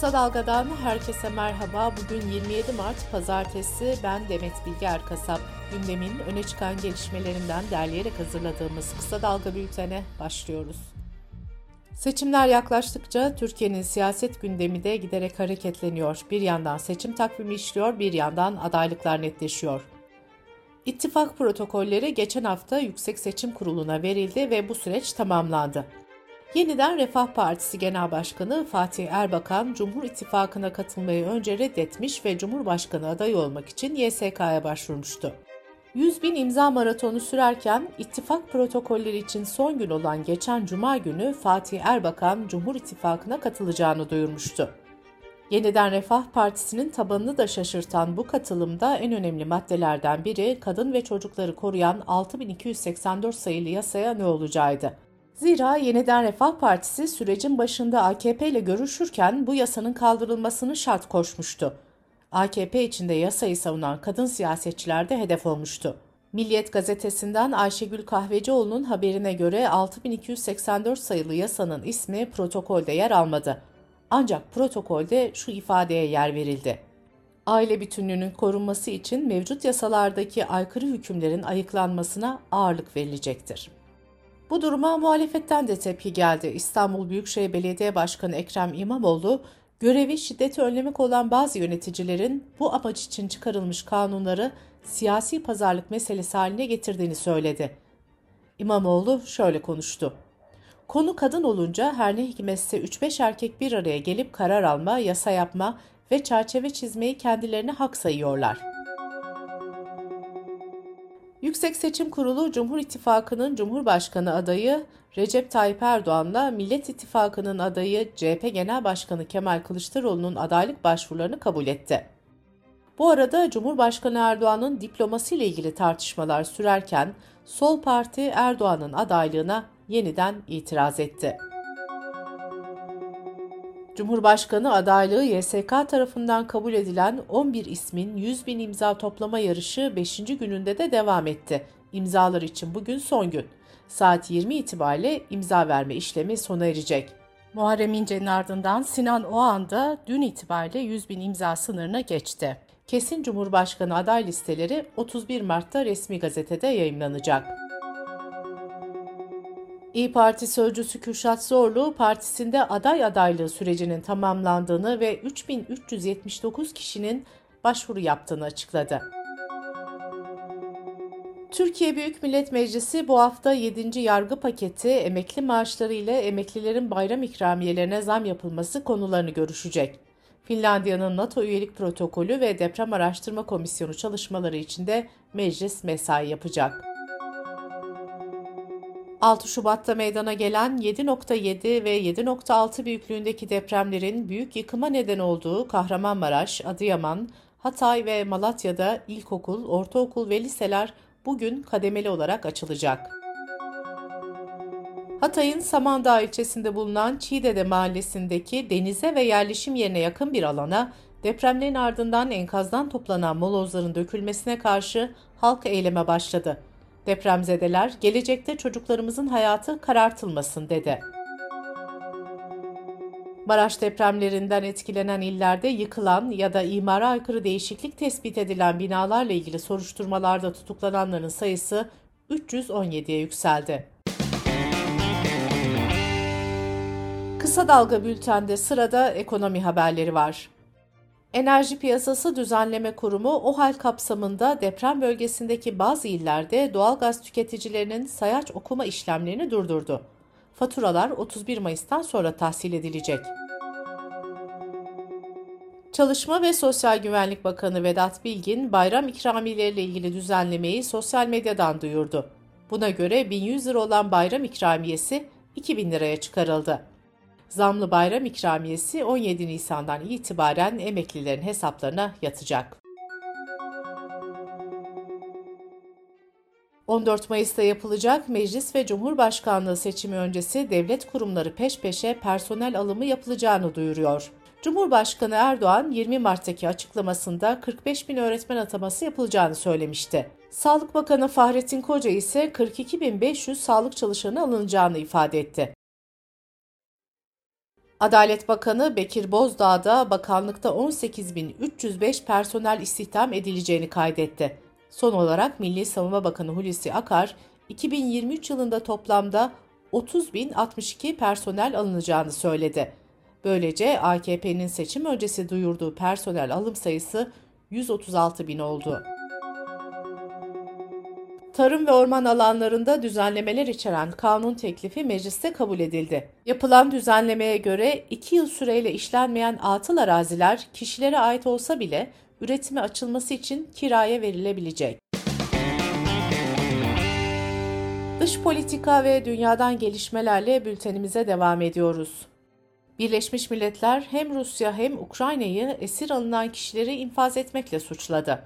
Kısa Dalga'dan herkese merhaba. Bugün 27 Mart Pazartesi. Ben Demet Bilge Erkasap. Gündemin öne çıkan gelişmelerinden derleyerek hazırladığımız Kısa Dalga bültene başlıyoruz. Seçimler yaklaştıkça Türkiye'nin siyaset gündemi de giderek hareketleniyor. Bir yandan seçim takvimi işliyor, bir yandan adaylıklar netleşiyor. İttifak protokolleri geçen hafta Yüksek Seçim Kurulu'na verildi ve bu süreç tamamlandı. Yeniden Refah Partisi Genel Başkanı Fatih Erbakan, Cumhur İttifakı'na katılmayı önce reddetmiş ve Cumhurbaşkanı adayı olmak için YSK'ya başvurmuştu. 100 bin imza maratonu sürerken ittifak protokolleri için son gün olan geçen cuma günü Fatih Erbakan Cumhur İttifakı'na katılacağını duyurmuştu. Yeniden Refah Partisi'nin tabanını da şaşırtan bu katılımda en önemli maddelerden biri kadın ve çocukları koruyan 6284 sayılı yasaya ne olacağıydı. Zira Yeniden Refah Partisi sürecin başında AKP ile görüşürken bu yasanın kaldırılmasını şart koşmuştu. AKP içinde yasayı savunan kadın siyasetçiler de hedef olmuştu. Milliyet gazetesinden Ayşegül Kahvecioğlu'nun haberine göre 6284 sayılı yasanın ismi protokolde yer almadı. Ancak protokolde şu ifadeye yer verildi. Aile bütünlüğünün korunması için mevcut yasalardaki aykırı hükümlerin ayıklanmasına ağırlık verilecektir. Bu duruma muhalefetten de tepki geldi. İstanbul Büyükşehir Belediye Başkanı Ekrem İmamoğlu, görevi şiddeti önlemek olan bazı yöneticilerin bu amaç için çıkarılmış kanunları siyasi pazarlık meselesi haline getirdiğini söyledi. İmamoğlu şöyle konuştu. Konu kadın olunca her ne hikmetse 3-5 erkek bir araya gelip karar alma, yasa yapma ve çerçeve çizmeyi kendilerine hak sayıyorlar.'' Yüksek Seçim Kurulu Cumhur İttifakı'nın Cumhurbaşkanı adayı Recep Tayyip Erdoğan'la Millet İttifakı'nın adayı CHP Genel Başkanı Kemal Kılıçdaroğlu'nun adaylık başvurularını kabul etti. Bu arada Cumhurbaşkanı Erdoğan'ın diploması ile ilgili tartışmalar sürerken Sol Parti Erdoğan'ın adaylığına yeniden itiraz etti. Cumhurbaşkanı adaylığı YSK tarafından kabul edilen 11 ismin 100 bin imza toplama yarışı 5. gününde de devam etti. İmzalar için bugün son gün. Saat 20 itibariyle imza verme işlemi sona erecek. Muharrem İnce'nin ardından Sinan Oğan da dün itibariyle 100 bin imza sınırına geçti. Kesin Cumhurbaşkanı aday listeleri 31 Mart'ta resmi gazetede yayınlanacak. İyi Parti sözcüsü Kürşat Zorlu, partisinde aday adaylığı sürecinin tamamlandığını ve 3379 kişinin başvuru yaptığını açıkladı. Türkiye Büyük Millet Meclisi bu hafta 7. yargı paketi emekli maaşları ile emeklilerin bayram ikramiyelerine zam yapılması konularını görüşecek. Finlandiya'nın NATO üyelik protokolü ve deprem araştırma komisyonu çalışmaları için de meclis mesai yapacak. 6 Şubat'ta meydana gelen 7.7 ve 7.6 büyüklüğündeki depremlerin büyük yıkıma neden olduğu Kahramanmaraş, Adıyaman, Hatay ve Malatya'da ilkokul, ortaokul ve liseler bugün kademeli olarak açılacak. Hatay'ın Samandağ ilçesinde bulunan Çiğdede mahallesindeki denize ve yerleşim yerine yakın bir alana depremlerin ardından enkazdan toplanan molozların dökülmesine karşı halk eyleme başladı. Depremzedeler gelecekte çocuklarımızın hayatı karartılmasın dedi. Maraş depremlerinden etkilenen illerde yıkılan ya da imara aykırı değişiklik tespit edilen binalarla ilgili soruşturmalarda tutuklananların sayısı 317'ye yükseldi. Kısa Dalga Bülten'de sırada ekonomi haberleri var. Enerji Piyasası Düzenleme Kurumu OHAL kapsamında deprem bölgesindeki bazı illerde doğalgaz tüketicilerinin sayaç okuma işlemlerini durdurdu. Faturalar 31 Mayıs'tan sonra tahsil edilecek. Çalışma ve Sosyal Güvenlik Bakanı Vedat Bilgin, bayram ikramiyeleriyle ilgili düzenlemeyi sosyal medyadan duyurdu. Buna göre 1100 lira olan bayram ikramiyesi 2000 liraya çıkarıldı. Zamlı bayram ikramiyesi 17 Nisan'dan itibaren emeklilerin hesaplarına yatacak. 14 Mayıs'ta yapılacak Meclis ve Cumhurbaşkanlığı seçimi öncesi devlet kurumları peş peşe personel alımı yapılacağını duyuruyor. Cumhurbaşkanı Erdoğan 20 Mart'taki açıklamasında 45 bin öğretmen ataması yapılacağını söylemişti. Sağlık Bakanı Fahrettin Koca ise 42.500 sağlık çalışanı alınacağını ifade etti. Adalet Bakanı Bekir Bozdağ da bakanlıkta 18.305 personel istihdam edileceğini kaydetti. Son olarak Milli Savunma Bakanı Hulusi Akar, 2023 yılında toplamda 30.062 personel alınacağını söyledi. Böylece AKP'nin seçim öncesi duyurduğu personel alım sayısı 136 bin oldu. Tarım ve orman alanlarında düzenlemeler içeren kanun teklifi mecliste kabul edildi. Yapılan düzenlemeye göre 2 yıl süreyle işlenmeyen atıl araziler kişilere ait olsa bile üretime açılması için kiraya verilebilecek. Dış politika ve dünyadan gelişmelerle bültenimize devam ediyoruz. Birleşmiş Milletler hem Rusya hem Ukrayna'yı esir alınan kişileri infaz etmekle suçladı.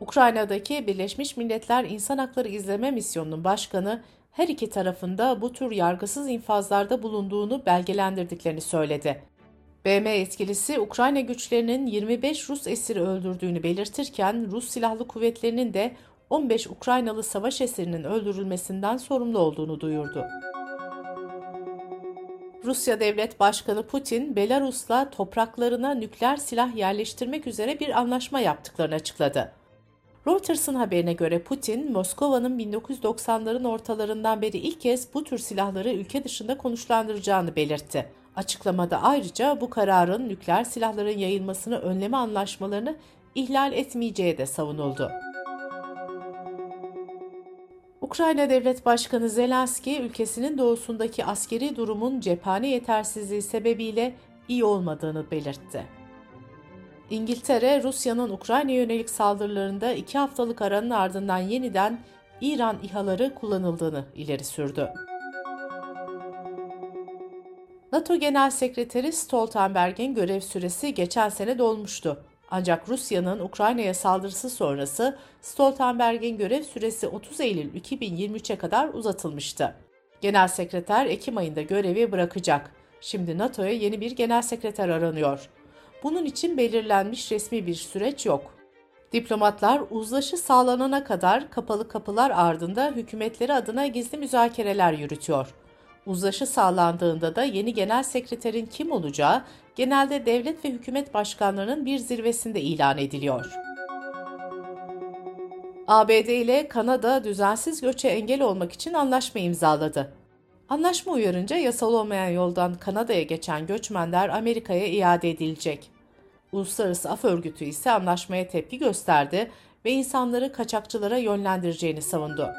Ukrayna'daki Birleşmiş Milletler İnsan Hakları İzleme Misyonu'nun başkanı her iki tarafında bu tür yargısız infazlarda bulunduğunu belgelendirdiklerini söyledi. BM yetkilisi Ukrayna güçlerinin 25 Rus esiri öldürdüğünü belirtirken Rus Silahlı Kuvvetleri'nin de 15 Ukraynalı savaş esirinin öldürülmesinden sorumlu olduğunu duyurdu. Rusya Devlet Başkanı Putin, Belarus'la topraklarına nükleer silah yerleştirmek üzere bir anlaşma yaptıklarını açıkladı. Reuters'ın haberine göre Putin, Moskova'nın 1990'ların ortalarından beri ilk kez bu tür silahları ülke dışında konuşlandıracağını belirtti. Açıklamada ayrıca bu kararın nükleer silahların yayılmasını önleme anlaşmalarını ihlal etmeyeceği de savunuldu. Ukrayna Devlet Başkanı Zelenski, ülkesinin doğusundaki askeri durumun cephane yetersizliği sebebiyle iyi olmadığını belirtti. İngiltere, Rusya'nın Ukrayna yönelik saldırılarında iki haftalık aranın ardından yeniden İran İHA'ları kullanıldığını ileri sürdü. NATO Genel Sekreteri Stoltenberg'in görev süresi geçen sene dolmuştu. Ancak Rusya'nın Ukrayna'ya saldırısı sonrası Stoltenberg'in görev süresi 30 Eylül 2023'e kadar uzatılmıştı. Genel sekreter Ekim ayında görevi bırakacak. Şimdi NATO'ya yeni bir genel sekreter aranıyor. Bunun için belirlenmiş resmi bir süreç yok. Diplomatlar uzlaşı sağlanana kadar kapalı kapılar ardında hükümetleri adına gizli müzakereler yürütüyor. Uzlaşı sağlandığında da yeni genel sekreterin kim olacağı genelde devlet ve hükümet başkanlarının bir zirvesinde ilan ediliyor. ABD ile Kanada düzensiz göçe engel olmak için anlaşma imzaladı. Anlaşma uyarınca yasal olmayan yoldan Kanada'ya geçen göçmenler Amerika'ya iade edilecek. Uluslararası Af Örgütü ise anlaşmaya tepki gösterdi ve insanları kaçakçılara yönlendireceğini savundu.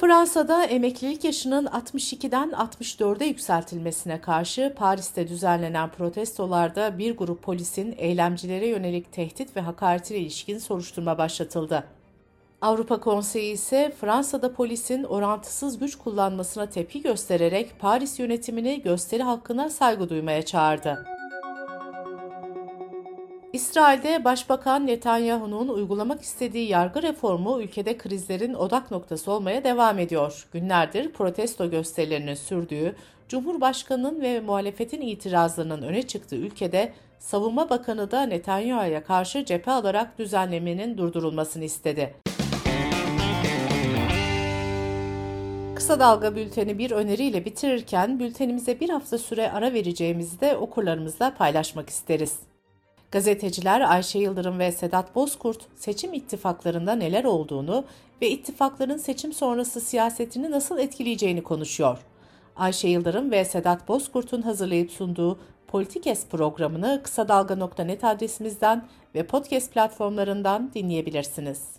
Fransa'da emeklilik yaşının 62'den 64'e yükseltilmesine karşı Paris'te düzenlenen protestolarda bir grup polisin eylemcilere yönelik tehdit ve hakaretine ilişkin soruşturma başlatıldı. Avrupa Konseyi ise Fransa'da polisin orantısız güç kullanmasına tepki göstererek Paris yönetimini gösteri hakkına saygı duymaya çağırdı. İsrail'de Başbakan Netanyahu'nun uygulamak istediği yargı reformu ülkede krizlerin odak noktası olmaya devam ediyor. Günlerdir protesto gösterilerinin sürdüğü, Cumhurbaşkanı'nın ve muhalefetin itirazlarının öne çıktığı ülkede Savunma Bakanı da Netanyahu'ya karşı cephe alarak düzenlemenin durdurulmasını istedi. Kısa Dalga bülteni bir öneriyle bitirirken bültenimize bir hafta süre ara vereceğimizi de okurlarımızla paylaşmak isteriz. Gazeteciler Ayşe Yıldırım ve Sedat Bozkurt seçim ittifaklarında neler olduğunu ve ittifakların seçim sonrası siyasetini nasıl etkileyeceğini konuşuyor. Ayşe Yıldırım ve Sedat Bozkurt'un hazırlayıp sunduğu Politikes programını kısa dalga.net adresimizden ve podcast platformlarından dinleyebilirsiniz.